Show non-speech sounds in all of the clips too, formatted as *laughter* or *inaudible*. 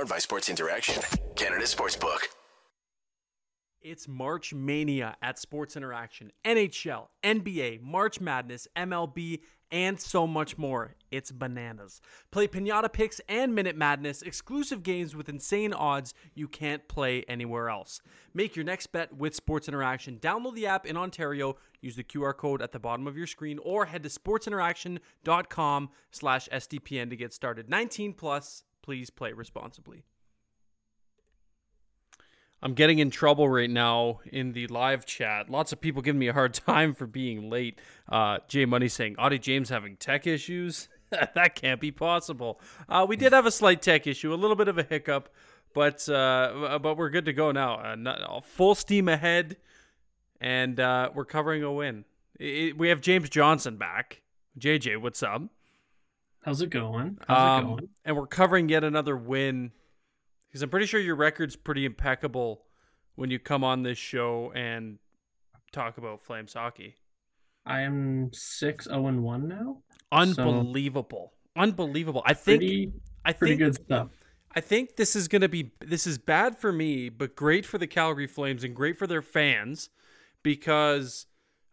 Powered by Sports Interaction, Canada Sportsbook. It's March Mania at Sports Interaction. NHL, NBA, March Madness, MLB, and so much more. It's bananas. Play Pinata Picks and Minute Madness, exclusive games with insane odds you can't play anywhere else. Make your next bet with Sports Interaction. Download the app in Ontario, use the QR code at the bottom of your screen, or head to sportsinteraction.com slash SDPN to get started. 19 plus, please play responsibly. I'm getting in trouble right now in the live chat. Lots of people giving me a hard *laughs* time for being late. Uh, Jay Money saying, Auddie James having tech issues? *laughs* that can't be possible. Uh, we did have a slight tech issue, a little bit of a hiccup, but uh, but we're good to go now. Uh, not, full steam ahead, and uh, we're covering a win. It, we have James Johnson back. JJ, what's up? How's it going? How's um, it going? And we're covering yet another win because I'm pretty sure your record's pretty impeccable when you come on this show and talk about Flames hockey. I am six zero oh and one now. Unbelievable, so unbelievable. I think pretty, I pretty think good stuff. I think this is gonna be this is bad for me, but great for the Calgary Flames and great for their fans because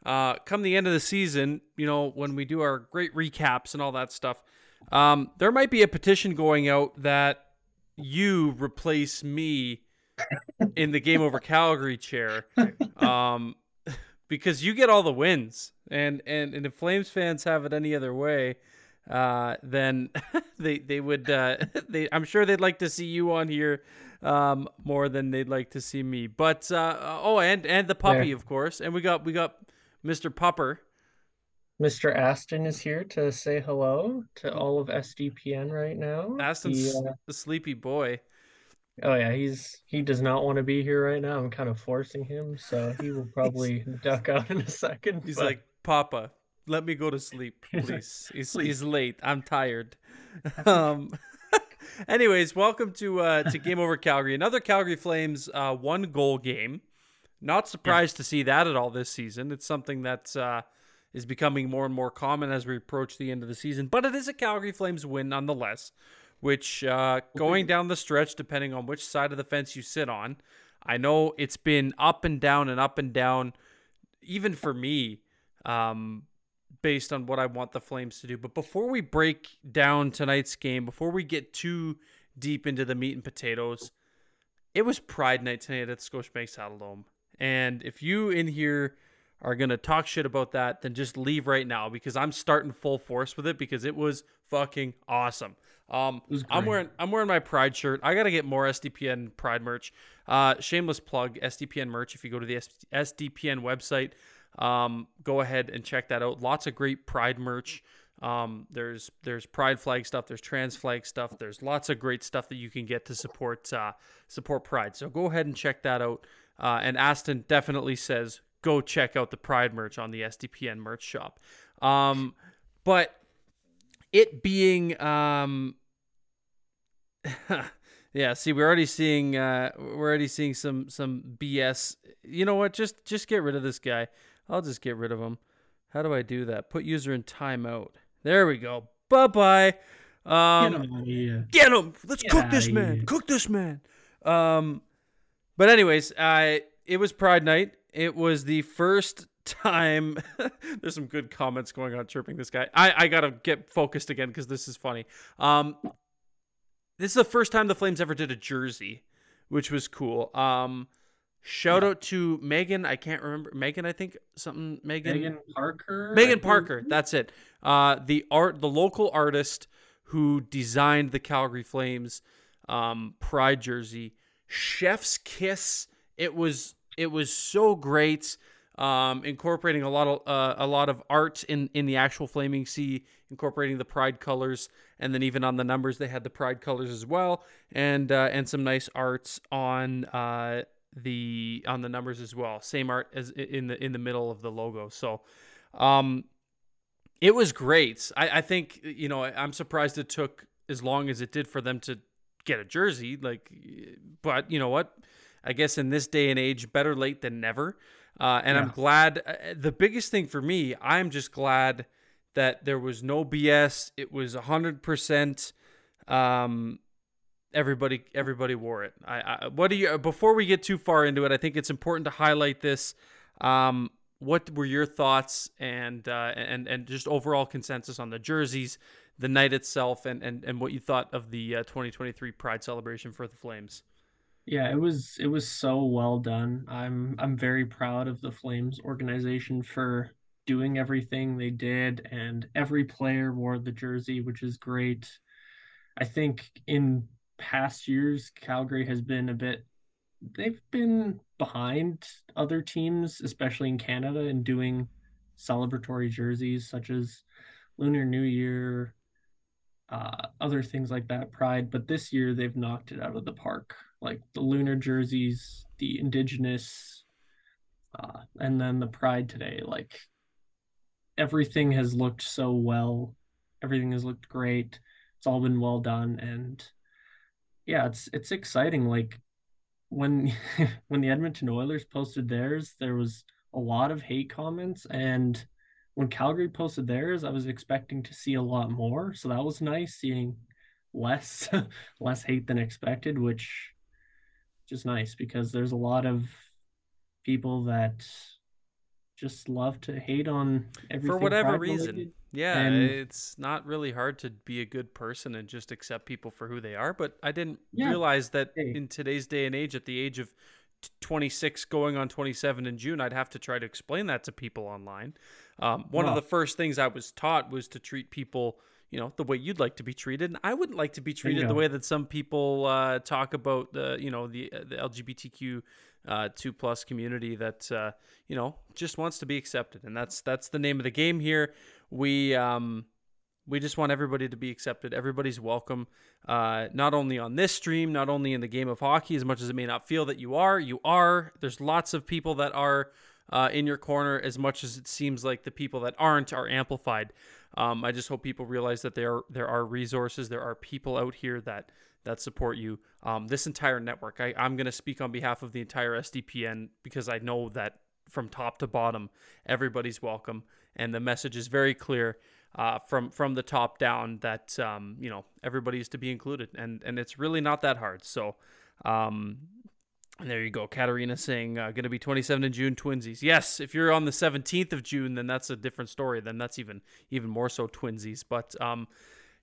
uh, come the end of the season, you know, when we do our great recaps and all that stuff, um, there might be a petition going out that you replace me in the game over Calgary chair. Um, *laughs* because you get all the wins. And and, and if Flames fans have it any other way, uh, then *laughs* they they would uh, *laughs* they I'm sure they'd like to see you on here um, more than they'd like to see me. But uh, oh, and and the puppy, there. of course, and we got we got Mr. Pupper. Mr. Aston is here to say hello to all of SDPN right now. Aston's he, uh, the sleepy boy. Oh yeah, he's he does not want to be here right now. I'm kind of forcing him, so he will *laughs* probably duck out in a second. He's but... like, "Papa, let me go to sleep, *laughs* please. He's he's late. I'm tired." *laughs* Um. anyways, welcome to uh to Game Over Calgary. Another Calgary Flames uh one goal game. Not surprised yeah. to see that at all this season. It's something that's uh is becoming more and more common as we approach the end of the season. But it is a Calgary Flames win nonetheless, which uh, going down the stretch, depending on which side of the fence you sit on, I know it's been up and down and up and down, even for me, um, based on what I want the Flames to do. But before we break down tonight's game, before we get too deep into the meat and potatoes, it was Pride Night tonight at Scotiabank Saddledome. And if you in here are going to talk shit about that, then just leave right now because I'm starting full force with it because it was fucking awesome. Um, I'm wearing I'm wearing my Pride shirt. I gotta get more SDPN Pride merch. Uh, shameless plug, SDPN merch. If you go to the SDPN website, um, go ahead and check that out. Lots of great Pride merch. Um, there's there's Pride flag stuff. There's trans flag stuff. There's lots of great stuff that you can get to support uh, support Pride. So go ahead and check that out. Uh, and Aston definitely says go check out the Pride merch on the SDPN merch shop. Um, but it being um, *laughs* yeah, see, we're already seeing uh, we're already seeing some some BS. You know what? Just just get rid of this guy. I'll just get rid of him. How do I do that? Put user in timeout. There we go. Bye bye. Um, get, get him. Let's get cook this man. Cook this man. Um, but anyways, I it was Pride Night. It was the first time. *laughs* there's some good comments going on chirping this guy. I, I gotta get focused again because this is funny. Um, this is the first time the Flames ever did a jersey, which was cool. Um, shout out to Megan. I can't remember Megan. I think something Megan. Megan Parker. Megan Parker. That's it. Uh, the art, the local artist who designed the Calgary Flames um, pride jersey. Chef's kiss. It was it was so great. Um, incorporating a lot of uh, a lot of art in in the actual flaming C, incorporating the pride colors, and then even on the numbers they had the pride colors as well, and uh, and some nice arts on uh, the on the numbers as well. Same art as in the in the middle of the logo. So, um, it was great. I, I think you know I'm surprised it took as long as it did for them to get a jersey. Like, but you know what? I guess in this day and age, better late than never. Uh, and yeah. I'm glad. Uh, the biggest thing for me, I'm just glad that there was no BS. It was 100%. Um, everybody everybody wore it. I, I what do you before we get too far into it? I think it's important to highlight this. Um, what were your thoughts and uh, and and just overall consensus on the jerseys, the night itself, and and, and what you thought of the uh, 2023 Pride celebration for the Flames? Yeah, it was it was so well done. I'm I'm very proud of the Flames organization for doing everything they did, and every player wore the jersey, which is great. I think in past years, Calgary has been a bit they've been behind other teams, especially in Canada, in doing celebratory jerseys such as Lunar New Year, uh, other things like that, Pride. But this year they've knocked it out of the park. Like the lunar jerseys, the indigenous, uh, and then the Pride today. Like everything has looked so well. Everything has looked great. It's all been well done, and yeah, it's it's exciting. Like when *laughs* when the Edmonton Oilers posted theirs, there was a lot of hate comments and when Calgary posted theirs, I was expecting to see a lot more. So that was nice seeing less *laughs* less hate than expected, which just nice because there's a lot of people that just love to hate on everything for whatever reason. Yeah, and, it's not really hard to be a good person and just accept people for who they are. But I didn't yeah, realize that hey. in today's day and age, at the age of 26 going on 27 in June, I'd have to try to explain that to people online. Um, one wow. of the first things I was taught was to treat people, you know, the way you'd like to be treated. And I wouldn't like to be treated the way that some people uh, talk about the, you know, the, the LGBTQ uh, two plus community that uh, you know just wants to be accepted, and that's that's the name of the game here. We um, we just want everybody to be accepted. Everybody's welcome, uh, not only on this stream, not only in the game of hockey. As much as it may not feel that you are, you are. There's lots of people that are uh, in your corner. As much as it seems like the people that aren't are amplified. Um, I just hope people realize that there are, there are resources, there are people out here that that support you. Um, this entire network, I, I'm going to speak on behalf of the entire SDPN because I know that from top to bottom, everybody's welcome, and the message is very clear uh, from from the top down that um, you know everybody is to be included, and and it's really not that hard. So. Um, and there you go. Katarina saying, uh, going to be 27 in June, twinsies. Yes, if you're on the 17th of June, then that's a different story. Then that's even even more so twinsies. But um,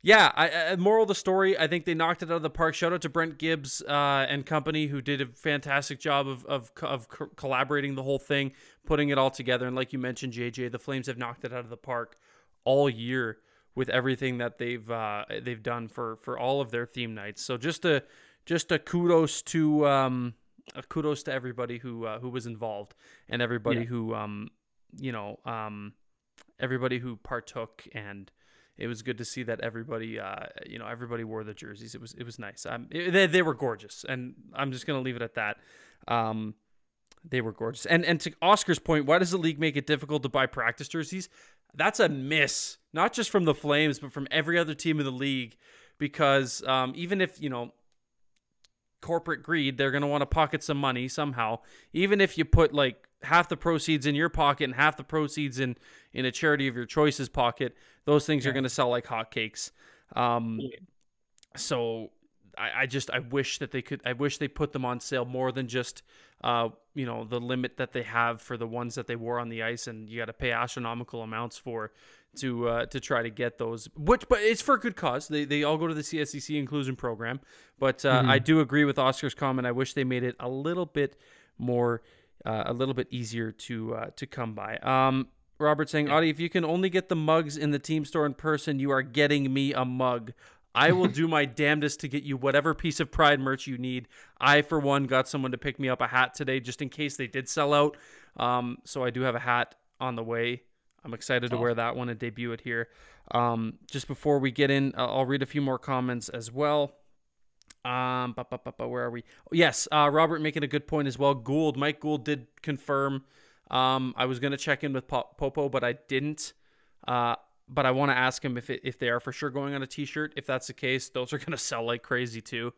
yeah, I, I, moral of the story, I think they knocked it out of the park. Shout out to Brent Gibbs uh, and company who did a fantastic job of, of, of co- collaborating the whole thing, putting it all together. And like you mentioned, JJ, the Flames have knocked it out of the park all year with everything that they've uh, they've done for for all of their theme nights. So just a just a kudos to um, kudos to everybody who uh, who was involved and everybody yeah. who um, you know um, everybody who partook and it was good to see that everybody, uh, you know, everybody wore the jerseys. It was it was nice. Um, it, they they were gorgeous, and I'm just gonna leave it at that. Um, they were gorgeous. And and to Oscar's point, why does the league make it difficult to buy practice jerseys? That's a miss, not just from the Flames, but from every other team in the league. Because um, even if you know corporate greed, they're gonna want to pocket some money somehow. Even if you put like half the proceeds in your pocket and half the proceeds in in a charity of your choice's pocket, those things yeah. are going to sell like hotcakes. Um, yeah. So I, I, just I wish that they could I wish they put them on sale more than just uh, you know the limit that they have for the ones that they wore on the ice and you got to pay astronomical amounts for to uh, to try to get those which but it's for a good cause they, they all go to the CSCC inclusion program but uh, mm-hmm. I do agree with Oscar's comment I wish they made it a little bit more uh, a little bit easier to uh, to come by. Um, Robert saying, Auddie, if you can only get the mugs in the team store in person, you are getting me a mug. I will do my *laughs* damnedest to get you whatever piece of pride merch you need. I, for one, got someone to pick me up a hat today just in case they did sell out. Um, so I do have a hat on the way. I'm excited to wear that one and debut it here. Um, just before we get in, uh, I'll read a few more comments as well. Um, bu- bu- bu- where are we? Yes, uh, Robert making a good point as well. Gould, Mike Gould did confirm. Um, I was gonna check in with Popo, but I didn't. Uh, but I want to ask him if it, if they are for sure going on a T-shirt. If that's the case, those are gonna *laughs* sell like crazy too.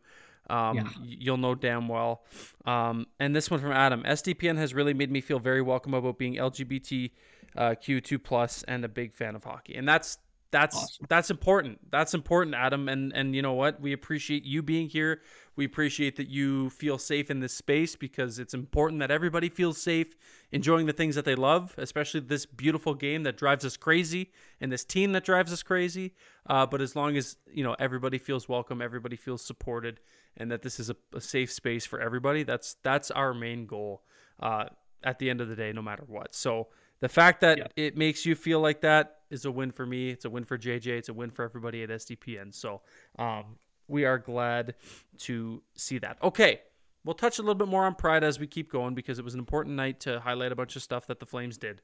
Um, yeah. You'll know damn well. Um, and this one from Adam. SDPN has really made me feel very welcome about being LGBTQ2 plus and a big fan of hockey. And that's that's Awesome. that's important. That's important, Adam. And and you know what? We appreciate you being here. We appreciate that you feel safe in this space because it's important that everybody feels safe, enjoying the things that they love, especially this beautiful game that drives us crazy and this team that drives us crazy. Uh, but as long as you know everybody feels welcome, everybody feels supported, and that this is a, a safe space for everybody, that's that's our main goal. Uh, at the end of the day, no matter what. So the fact that Yeah. it makes you feel like that is a win for me. It's a win for JJ. It's a win for everybody at SDPN. So um, we are glad to see that. Okay, we'll touch a little bit more on Pride as we keep going because it was an important night to highlight a bunch of stuff that the Flames did.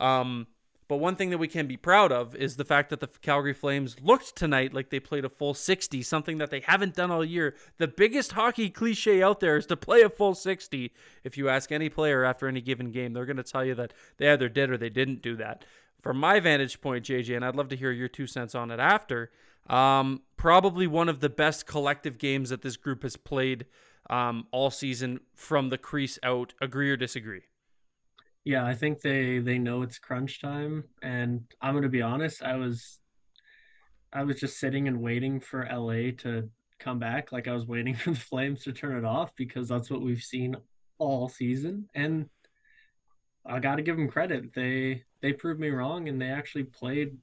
Um, but one thing that we can be proud of is the fact that the Calgary Flames looked tonight like they played a full 60, something that they haven't done all year. The biggest hockey cliche out there is to play a full 60. If you ask any player after any given game, they're going to tell you that they either did or they didn't do that. From my vantage point, JJ, and I'd love to hear your two cents on it after, um, probably one of the best collective games that this group has played um, all season from the crease out. Agree or disagree? Yeah, I think they they know it's crunch time, and I'm gonna be honest. I was, I was just sitting and waiting for LA to come back. Like I was waiting *laughs* for the Flames to turn it off because that's what we've seen all season. And I got to give them credit. They they proved me wrong, and they actually played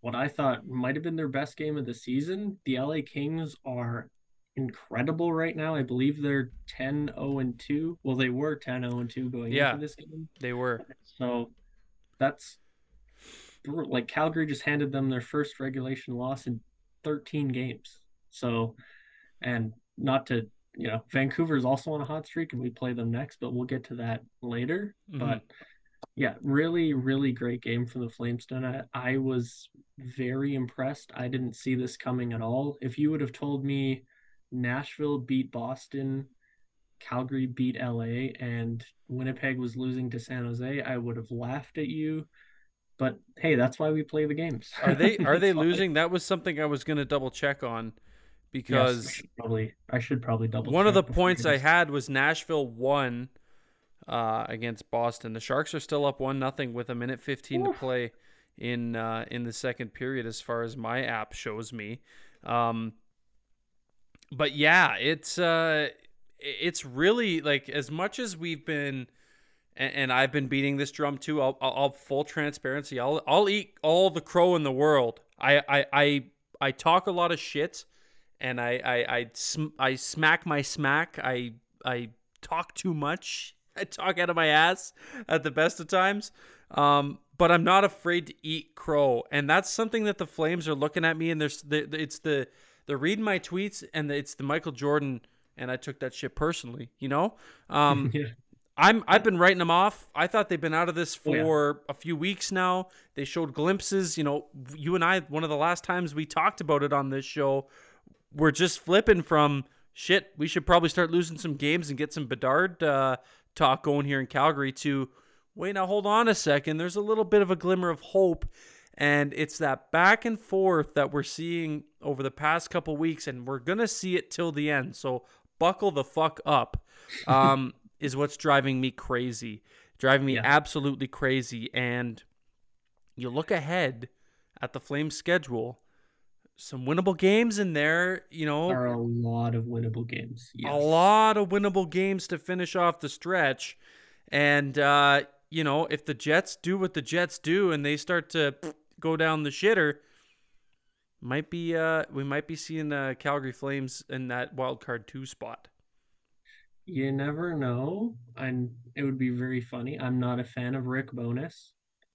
what I thought might have been their best game of the season. The LA Kings are incredible right now. I believe they're 10 0 and 2. Well, they were 10 0 and 2 going Yeah. into this game. They were. So that's like Calgary just handed them their first regulation loss in 13 games. So, and not to, you know, Vancouver's also on a hot streak and we play them next, but we'll get to that later. Mhm. But yeah, really, really great game from the Flames tonight. I was very impressed. I didn't see this coming at all. If you would have told me Nashville beat Boston, Calgary beat LA, and Winnipeg was losing to San Jose, I would have laughed at you. But hey, that's why we play the games. Are they *laughs* are they losing? That was something I was going to double check on Yes, I because probably I should probably double. one of the points I I had was Nashville won uh, against Boston. The Sharks are still up one nothing with a minute fifteen to play in uh, in the second period, as far as my app shows me. Um, but yeah, it's uh, it's really like as much as we've been. And, and I've been beating this drum too. I'll, I'll, I'll full transparency. I'll, I'll eat all the crow in the world. I, I, I, I talk a lot of shit, and I, I, I, sm- I smack my smack. I, I talk too much. I *laughs* talk out of my ass at the best of times. Um, but I'm not afraid to eat crow, and that's something that the Flames are looking at me, and there's the, the it's the they're reading my tweets, and it's the Michael Jordan, and I took that shit personally, you know. Um, *laughs* yeah. I'm I've been writing them off. I thought they've been out of this Oh, yeah. for a few weeks now. They showed glimpses. You know, you and I. One of the last times we talked about it on this show, we're just flipping from shit. We should probably start losing some games and get some Bedard uh, talk going here in Calgary. To wait now, hold on a second. There's a little bit of a glimmer of hope, and it's that back and forth that we're seeing over the past couple weeks, and we're gonna see it till the end. So buckle the fuck up. *laughs* Um, is what's driving me crazy, driving me Yeah. absolutely crazy. And you look ahead at the Flames schedule, some winnable games in there. You know, there Are a lot of winnable games. Yes. a lot of winnable games to finish off the stretch. And, uh, you know, if the Jets do what the Jets do and they start to *sniffs* go down the shitter, might be uh we might be seeing uh Calgary Flames in that wild card two spot. You never know. And it would be very funny. I'm not a fan of Rick Bowness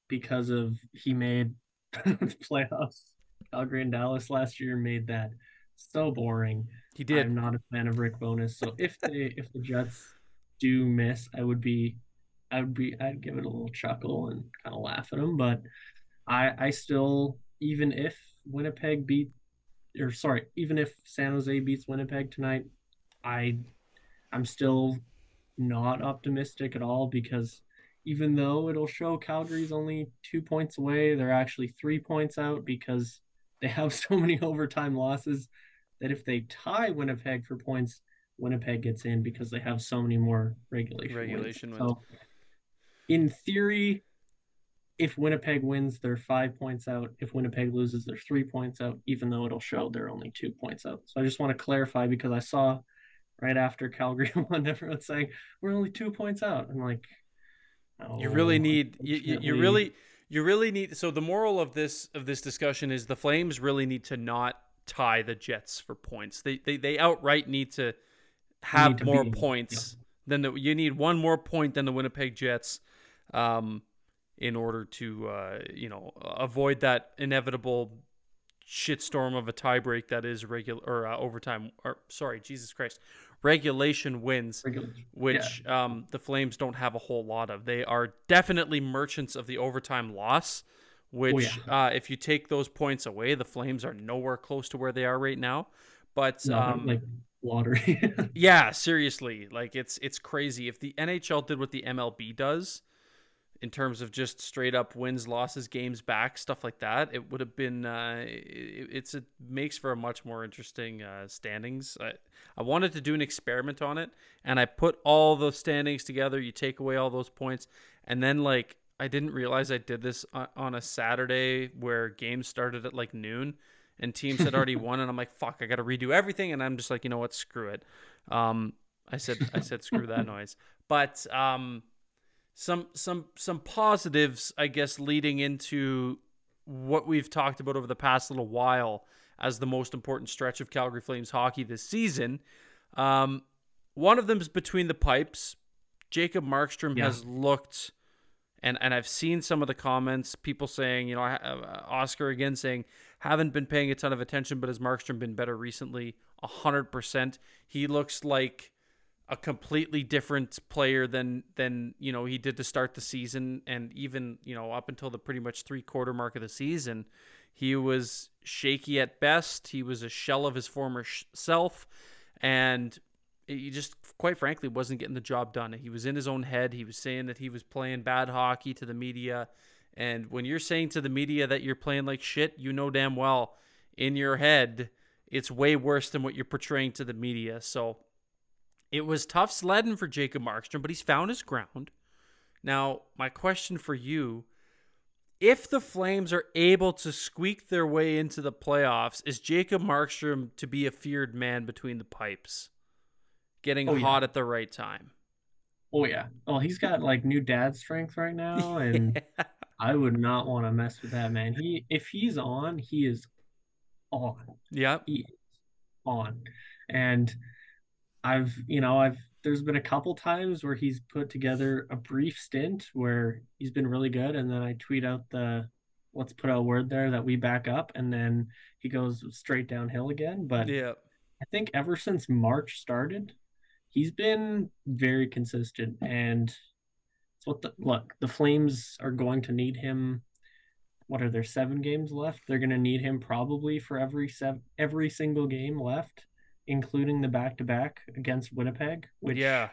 because of he made *laughs* the playoffs. Calgary and Dallas last year made that so boring. He did. I'm not a fan of Rick Bowness. So if they if the Jets do miss, I would be I would be I'd give it a little chuckle and kind of laugh at them. But I I still even if Winnipeg beat or sorry, even if San Jose beats Winnipeg tonight, I I'm still not optimistic at all because even though it'll show Calgary's only two points away, they're actually three points out because they have so many *laughs* overtime losses that if they tie Winnipeg for points, Winnipeg gets in because they have so many more regulation Regulation wins. wins. So, in theory, if Winnipeg wins, they're five points out. If Winnipeg loses, they're three points out, even though it'll show they're only two points out. So I just want to clarify because I saw right after Calgary *laughs* won, everyone saying we're only two points out. I'm like, oh, you really oh, need you, you, you really you really need. So the moral of this of this discussion is the Flames really need to not tie the Jets for points. They they they outright need to have need to more points yeah. than the. You need one more point than the Winnipeg Jets. Um, in order to uh, you know avoid that inevitable shitstorm of a tiebreak that is regular or uh, overtime or sorry Jesus Christ regulation wins regulation. which yeah. um, the Flames don't have a whole lot of they are definitely merchants of the overtime loss which oh, yeah. uh, if you take those points away the Flames are nowhere close to where they are right now but no, um, like lottery *laughs* yeah seriously like it's it's crazy if the NHL did what the MLB does in terms of just straight up wins, losses, games back, stuff like that, it would have been. Uh, it, it's it makes for a much more interesting uh, standings. I, I wanted to do an experiment on it, and I put all the standings together. You take away all those points, and then like I didn't realize I did this on, on a Saturday where games started at like noon, and teams had already *laughs* won, and I'm like, fuck, I got to redo everything, and I'm just like, you know what, screw it. Um, I said I said screw that *laughs* noise, but um some some some positives, I guess, leading into what we've talked about over the past little while as the most important stretch of Calgary Flames hockey this season. Um, one of them is between the pipes. Jacob Markstrom yeah. has looked, and and I've seen some of the comments, people saying, you know, uh, Oscar again saying, haven't been paying a ton of attention, but has Markstrom been better recently? A hundred percent. He looks like a completely different player than than you know he did to start the season. And even you know up until the pretty much three quarter mark of the season he was shaky at best. He was a shell of his former sh- self. And he just quite frankly wasn't getting the job done. He was in his own head. He was saying that he was playing bad hockey to the media. And when you're saying to the media that you're playing like shit you know damn well in your head it's way worse than what you're portraying to the media. So it was tough sledding for Jacob Markstrom, but he's found his ground. Now, my question for you if the Flames are able to squeak their way into the playoffs, is Jacob Markstrom to be a feared man between the pipes, getting oh, hot yeah. at the right time? Oh yeah. Well, he's got like new dad strength right now, *laughs* and yeah. I would not want to mess with that man. He if he's on, he is on. Yep. He is on, and I've, you know, I've there's been a couple times where he's put together a brief stint where he's been really good, and then I tweet out the let's put a word there that we back up, and then he goes straight downhill again. But yeah, I think ever since March started, he's been very consistent, and it's what the look. The Flames are going to need him. What are there seven games left? They're going to need him probably for every seven every single game left including the back to back against Winnipeg, which yeah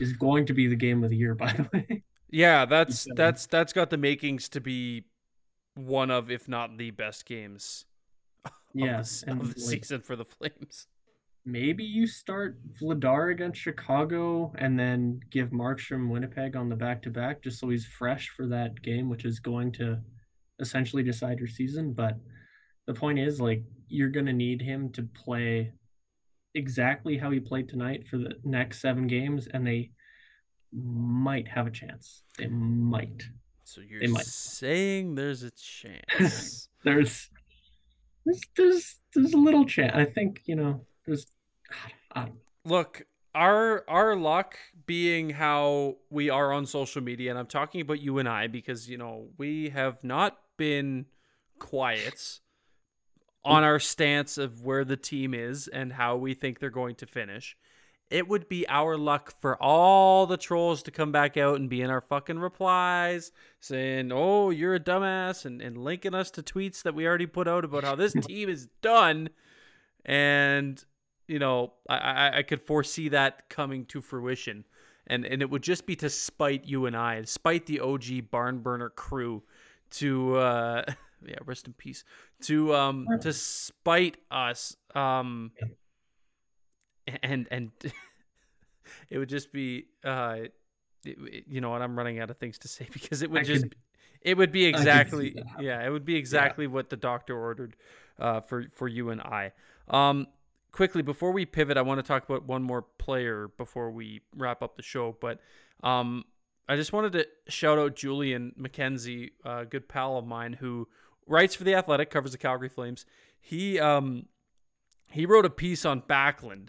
is going to be the game of the year, *laughs* by the way. Yeah, that's uh, that's that's got the makings to be one of, if not the best games yeah, of the, of the season for the Flames. Maybe you start Vladar against Chicago and then give Markstrom Winnipeg on the back to back just so he's fresh for that game, which is going to essentially decide your season. But the point is, like, you're going to need him to play exactly how he played tonight for the next seven games, and they might have a chance. They might. So you're saying there's a chance. *laughs* there's, there's there's there's a little chance. I think you know there's. Look, our our luck being how we are on social media, and I'm talking about you and I because you know we have not been quiet on our stance of where the team is and how we think they're going to finish. It would be our luck for all the trolls to come back out and be in our fucking replies saying, oh, you're a dumbass, and, and linking us to tweets that we already put out about how this *laughs* team is done. And, you know, I, I, I could foresee that coming to fruition. And, and it would just be to spite you and I, spite the OG barn burner crew to. Uh, *laughs* yeah, rest in peace. To um to spite us. Um and and *laughs* it would just be uh it, you know what? I'm running out of things to say *laughs* because it would I just could- it would be exactly yeah, it would be exactly what the doctor ordered uh, for for you and I. Um, quickly before we pivot, I want to talk about one more player before we wrap up the show. But um, I just wanted to shout out Julian McKenzie, a good pal of mine who writes for the Athletic, covers the Calgary Flames. He um he wrote a piece on Backlund,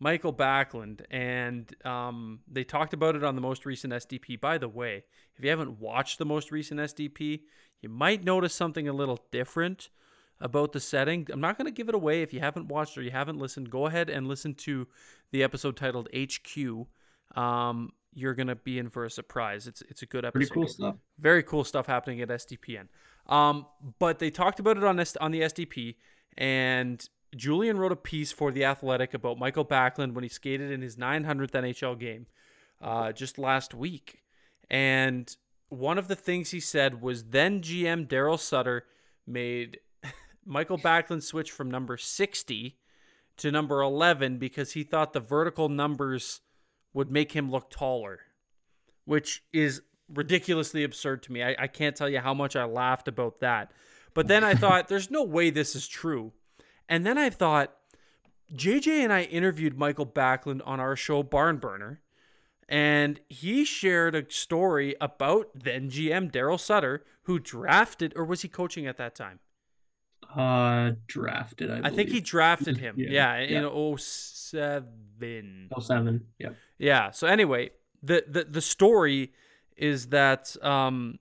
Michael Backlund, and um, they talked about it on the most recent SDP. By the way, if you haven't watched the most recent SDP, you might notice something a little different about the setting. I'm not going to give it away if you haven't watched or you haven't listened. Go ahead and listen to the episode titled HQ. Um, you're going to be in for a surprise. It's it's a good episode. Pretty cool stuff. Very cool stuff happening at SDPN. Um, but they talked about it on this on the SDP, and Julian wrote a piece for the Athletic about Michael Backlund when he skated in his 900th NHL game, uh, just last week. And one of the things he said was then GM Daryl Sutter made *laughs* Michael Backlund switch from number 60 to number 11 because he thought the vertical numbers would make him look taller, which is ridiculously absurd to me. I, I can't tell you how much I laughed about that. But then I *laughs* thought, there's no way this is true. And then I thought, JJ and I interviewed Michael Backlund on our show Barn Burner, and he shared a story about then GM Daryl Sutter, who drafted, or was he coaching at that time? Uh, drafted. I, I think he drafted *laughs* him. Yeah, Yeah, yeah. in 07. Oh seven. Yeah. Yeah. So anyway, the the the story is that um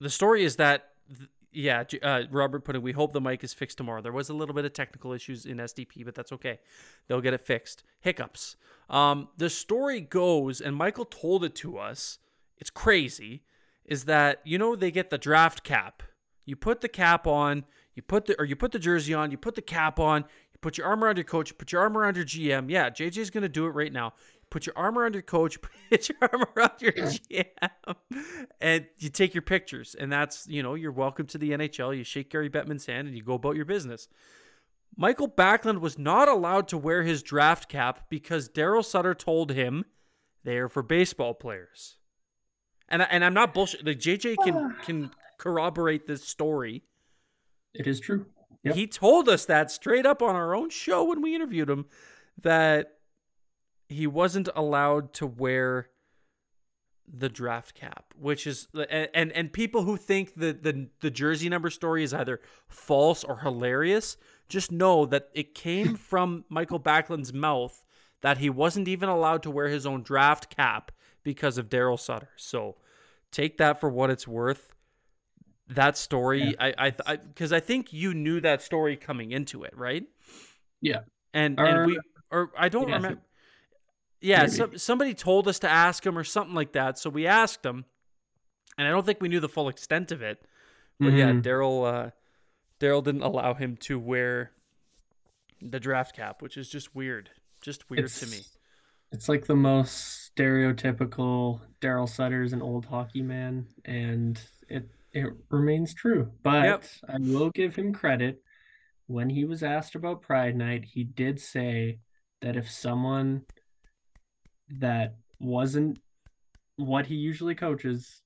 the story is that th- yeah, uh, Robert put it. We hope the mic is fixed tomorrow. There was a little bit of technical issues in SDP, but that's okay. They'll get it fixed. Hiccups. Um, the story goes, and Michael told it to us. It's crazy. Is that you know they get the draft cap? You put the cap on. You put the or you put the jersey on. You put the cap on. You put your arm around your coach. You put your arm around your GM. Yeah, JJ's gonna do it right now. Put your arm around your coach. *laughs* Put your arm around your GM, and you take your pictures. And that's you know you're welcome to the NHL. You shake Gary Bettman's hand and you go about your business. Michael Backlund was not allowed to wear his draft cap because Daryl Sutter told him they are for baseball players. And I, and I'm not bullshit. Like JJ can *sighs* can corroborate this story. It is true. Yep. He told us that straight up on our own show when we interviewed him that he wasn't allowed to wear the draft cap, which is and and, people who think that the the jersey number story is either false or hilarious, just know that it came *laughs* from Michael Backlund's mouth that he wasn't even allowed to wear his own draft cap because of Daryl Sutter. So take that for what it's worth. That story, I, I, because I, think you knew that story coming into it, right? Yeah. And Or- and we, or I don't Yeah, remember. Yeah, some, somebody told us to ask him or something like that, so we asked him, and I don't think we knew the full extent of it. But yeah, Mhm. Daryl, uh, Daryl didn't allow him to wear the draft cap, which is just weird, just weird to me. It's- It's like the most stereotypical Daryl Sutter's an old hockey man, and it it remains true. But Yep. I will give him credit. When he was asked about Pride Night, he did say that if someone that wasn't what he usually coaches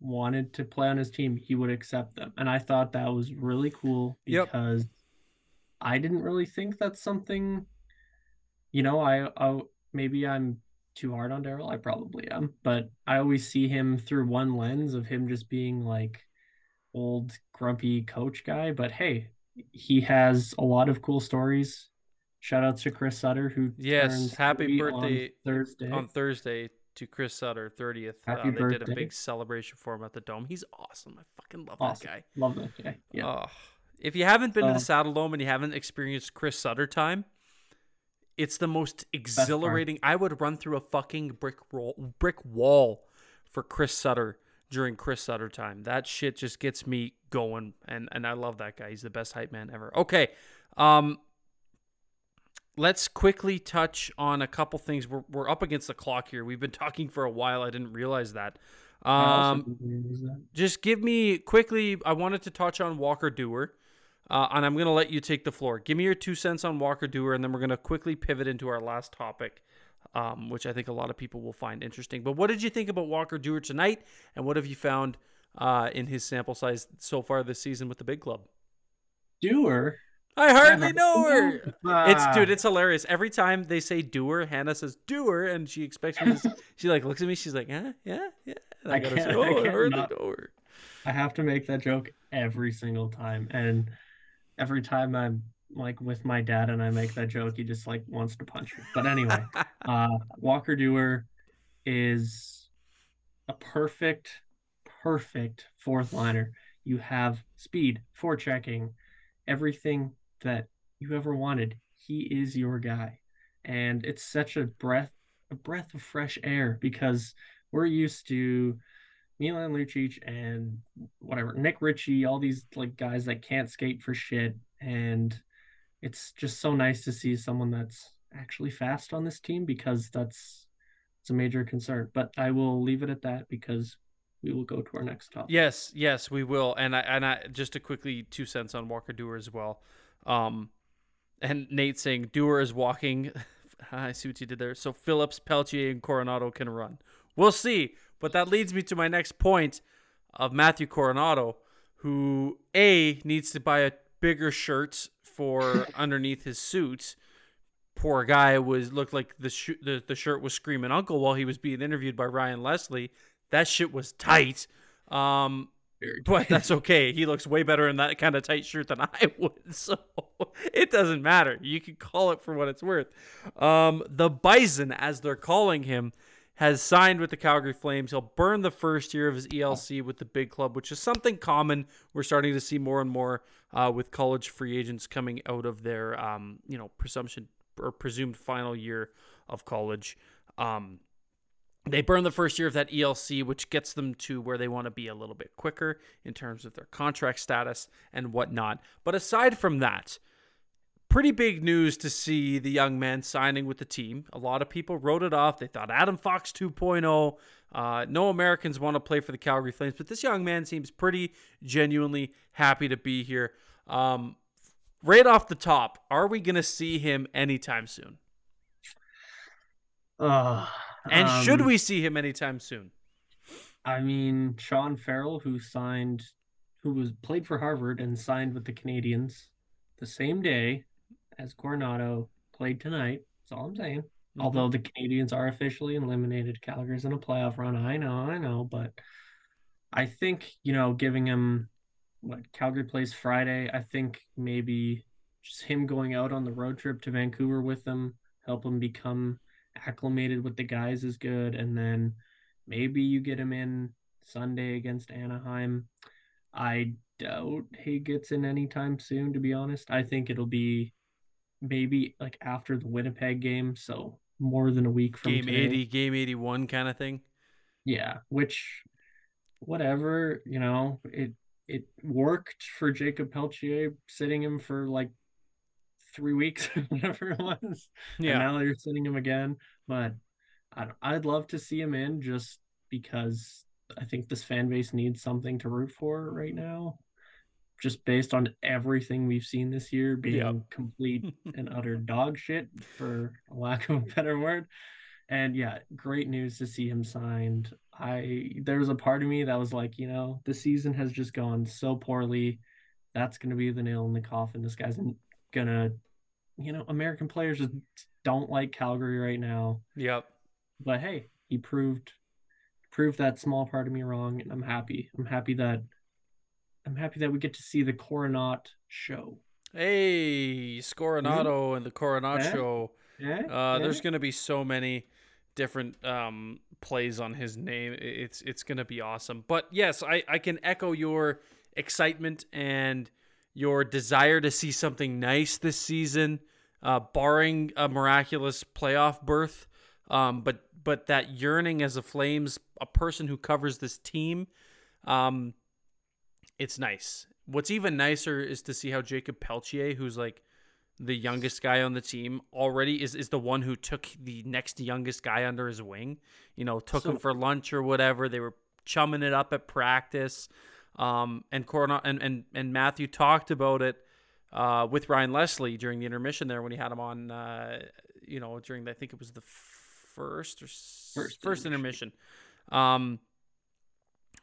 wanted to play on his team, he would accept them. And I thought that was really cool Yep. because I didn't really think that's something you know, I, I maybe I'm too hard on Daryl. I probably am, but I always see him through one lens of him just being like old grumpy coach guy. But hey, he has a lot of cool stories. Shout out to Chris Sutter who Yes, happy 30 on birthday Thursday. On Thursday to Chris Sutter, thirtieth. Uh, Happy they did a big celebration for him at the Dome. He's awesome. I fucking love Awesome. that guy. Love that guy. Yeah. Oh, if you haven't been to Um, the Saddle Dome and you haven't experienced Chris Sutter time, it's the most exhilarating. I would run through a fucking brick roll, brick wall for Chris Sutter during Chris Sutter time. That shit just gets me going, and and I love that guy. He's the best hype man ever. Okay, um, let's quickly touch on a couple things. We're we're up against the clock here. We've been *laughs* talking for a while. I didn't realize that. Um, realize that. just give me quickly. I wanted to touch on Walker Duehr, uh, and I'm going to let you take the floor. Give me your two cents on Walker Duehr, and then we're going to quickly pivot into our last topic um, which I think a lot of people will find interesting. But what did you think about Walker Duehr tonight, and what have you found uh, in his sample size so far this season with the big club? Duehr. I hardly know her. Ah. It's dude, it's hilarious. Every time they say doer, Hannah says doer, and she expects me to. *laughs* she like looks at me. She's like, yeah, yeah, yeah. And I, I gotta can't- say, I oh, I can't hardly not- know her. I have to make that joke every single time. And every time I'm like with my dad and I make that joke, he just like wants to punch me. But anyway, *laughs* uh, Walker Duehr is a perfect, perfect fourth liner. You have speed, forechecking, everything that you ever wanted. He is your guy. And it's such a breath a breath of fresh air because we're used to Milan Lucic and whatever Nick Ritchie, all these like guys that can't skate for shit, and it's just so nice to see someone that's actually fast on this team because that's it's a major concern. But I will leave it at that because we will go to our next topic. Yes, yes, we will. And I and I just to quickly two cents on Walker Duehr as well. Um, and Nate saying Duehr is walking. *laughs* I see what you did there. So Phillips, Pelletier, and Coronato can run. We'll see. But that leads me to my next point of Matthew Coronato, who a needs to buy a bigger shirt for *laughs* underneath his suit. Poor guy was looked like the, sh- the the shirt was screaming uncle while he was being interviewed by Ryan Leslie. That shit was tight. Um, but that's okay. He looks way better in that kind of tight shirt than *laughs* I would. So *laughs* it doesn't matter. You can call it for what it's worth. Um, the Bison, as they're calling him, has signed with the Calgary Flames. He'll burn the first year of his ELC with the big club, which is something common. We're starting to see more and more uh, with college free agents coming out of their, um, you know, presumption or presumed final year of college. Um, they burn the first year of that ELC, which gets them to where they want to be a little bit quicker in terms of their contract status and whatnot. But aside from that, pretty big news to see the young man signing with the team. A lot of people wrote it off. They thought Adam Fox 2.0. Uh, no Americans want to play for the Calgary Flames, but this young man seems pretty genuinely happy to be here. Um, right off the top, are we going to see him anytime soon? Uh, And should um, we see him anytime soon? I mean, Sean Farrell, who signed, who was played for Harvard and signed with the Canadiens the same day as Coronato played tonight. That's all I'm saying. Mm-hmm. Although the Canadiens are officially eliminated, Calgary's in a playoff run. I know, I know, but I think you know, giving him what Calgary plays Friday. I think maybe just him going out on the road trip to Vancouver with them, help him become acclimated with the guys is good, and then maybe you get him in Sunday against Anaheim. I doubt he gets in anytime soon, to be honest. I think it'll be maybe like after the Winnipeg game, so more than a week from game today. 80 game 81 kind of thing Yeah, which whatever, you know, it it worked for Jakob Pelletier sitting him for like three weeks, *laughs* whatever it was. And yeah now they're sitting him again. But I I'd love to see him in just because I think this fan base needs something to root for right now. Just based on everything we've seen this year being Yep. complete *laughs* and utter dog shit, for lack of a better word. And yeah, great news to see him signed. I there was a part of me that was like, you know, the season has just gone so poorly. That's gonna be the nail in the coffin. This guy's gonna, you know, American players just don't like Calgary right now. yep But hey, he proved proved that small part of me wrong, and I'm happy. I'm happy that I'm happy that we get to see the Coronato show. hey scoronado and the coronato Yeah. show Yeah, uh there's gonna be so many different um plays on his name it's it's gonna be awesome but yes i i can echo your excitement and your desire to see something nice this season uh barring a miraculous playoff berth um but but that yearning as a flames a person who covers this team um it's nice what's even nicer is to see how jakob pelletier who's like the youngest guy on the team already is, is the one who took the next youngest guy under his wing. You know, took So- him for lunch or whatever. They were chumming it up at practice. Um, and Corona and, and and Matthew talked about it uh, with Ryan Leslie during the intermission there when he had him on. Uh, you know, during the, I think it was the first or First first intermission. intermission. Um,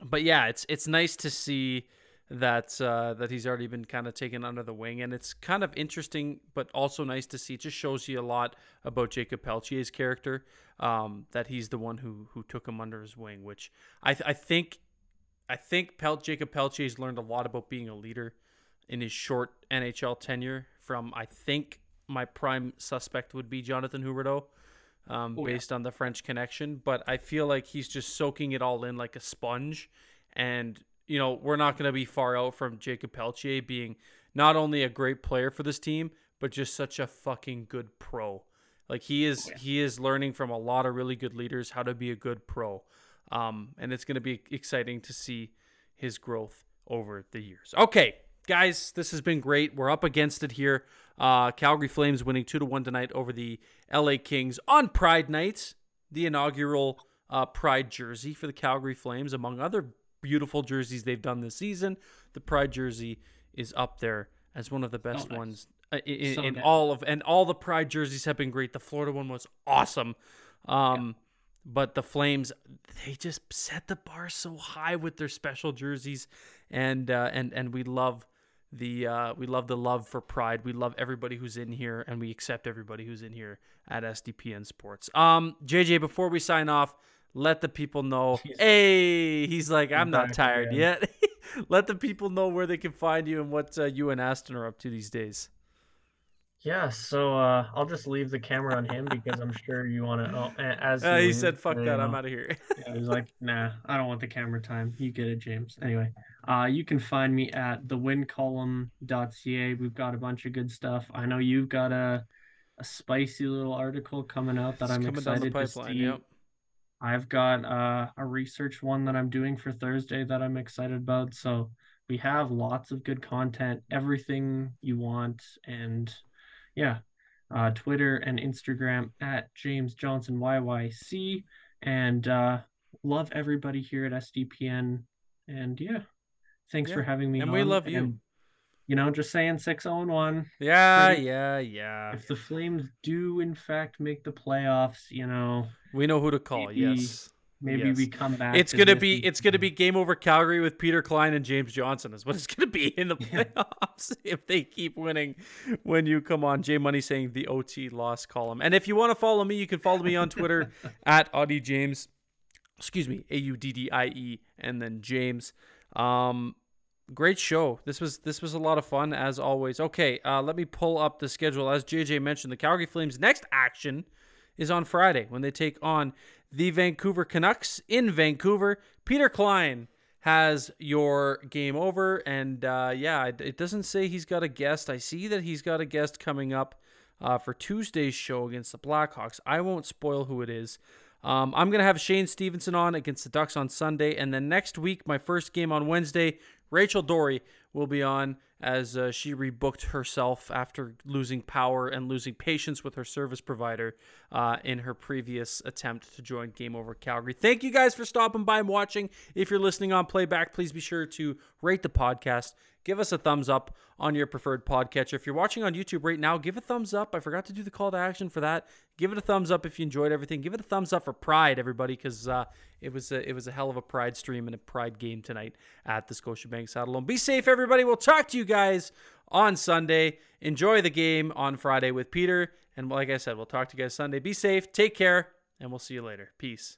but yeah, it's it's nice to see that uh, that he's already been kind of taken under the wing, and it's kind of interesting, but also nice to see. It just shows you a lot about Jakob Pelletier's character. Um, that he's the one who who took him under his wing, which I th- I think I think Pel- Jakob Pelletier's learned a lot about being a leader in his short NHL tenure. From I think my prime suspect would be Jonathan Huberdeau um, Oh, yeah. based on the French connection. But I feel like he's just soaking it all in like a sponge. And, you know, we're not going to be far out from Jakob Pelletier being not only a great player for this team, but just such a fucking good pro. Like he is, he is learning from a lot of really good leaders how to be a good pro. Um, and it's going to be exciting to see his growth over the years. Okay, guys, this has been great. We're up against it here. Uh, Calgary Flames winning two to one tonight over the LA Kings on Pride Night, the inaugural uh, Pride jersey for the Calgary Flames, among other beautiful jerseys they've done this season. The Pride jersey is up there as one of the best nice. ones uh, in, So in all of, and all the Pride jerseys have been great. The Florida one was awesome. Um, but the Flames, they just set the bar so high with their special jerseys, and uh, and and we love the uh, we love the love for Pride. We love everybody who's in here, and we accept everybody who's in here at SDPN Sports. Um, JJ, before we sign off, let the people know. *laughs* Hey, he's like, I'm not tired again. yet. *laughs* let the people know where they can find you and what uh, you and Aston are up to these days. Yeah, so uh, I'll just leave the camera on him because I'm sure you want to. Oh, as Uh, he said, "Fuck that, I'm out of here." *laughs* Yeah, he was like, nah, I don't want the camera time. You get it, James. Anyway, uh, you can find me at thewincolumn.ca. We've got a bunch of good stuff. I know you've got a a spicy little article coming out that It's I'm coming down the excited to see. Yep. I've got uh, a research one that I'm doing for Thursday that I'm excited about. So we have lots of good content, everything you want, and yeah, uh, Twitter and Instagram at James Johnson YYC, and uh, love everybody here at SDPN. And yeah, thanks Yeah, for having me. and we love you. and, you know, just saying six zero and one. Yeah, yeah, yeah. If the Flames do in fact make the playoffs, you know, We know who to call. Maybe- yes. Maybe Yes. we come back. It's to gonna be it's gonna be game over Calgary with Peter Klein and James Johnson is what it's gonna be in the *laughs* Yeah. playoffs *laughs* if they keep winning when you come on. J Money saying the OT loss column. And if you want to follow me, you can follow me on Twitter *laughs* at Auddie James. Excuse me, A U D D I E and then James. Um great show. This was this was a lot of fun as always. Okay, uh, let me pull up the schedule. As JJ mentioned, the Calgary Flames next action is on Friday when they take on the Vancouver Canucks in Vancouver. Peter Klein has your game over, and uh, yeah, it, doesn't say he's got a guest. I see that he's got a guest coming up uh, for Tuesday's show against the Blackhawks. I won't spoil who it is. Um, I'm gonna have Shane Stevenson on against the Ducks on Sunday, and then next week, my first game on Wednesday, Rachel Doerrie will be on as uh, she rebooked herself after losing power and losing patience with her service provider uh, in her previous attempt to join Game Over Calgary. Thank you guys for stopping by and watching. If you're listening on playback, please be sure to rate the podcast. Give us a thumbs up on your preferred podcatcher. If you're watching on YouTube right now, give a thumbs up. I forgot to do the call to action for that. Give it a thumbs up if you enjoyed everything. Give it a thumbs up for Pride, everybody, because uh, it was a, it was a hell of a Pride stream and a Pride game tonight at the Scotiabank Saddledome. Be safe, everybody. We'll talk to you guys on Sunday. Enjoy the game on Friday with Peter, and like I said, we'll talk to you guys Sunday. Be safe, take care, and we'll see you later. Peace.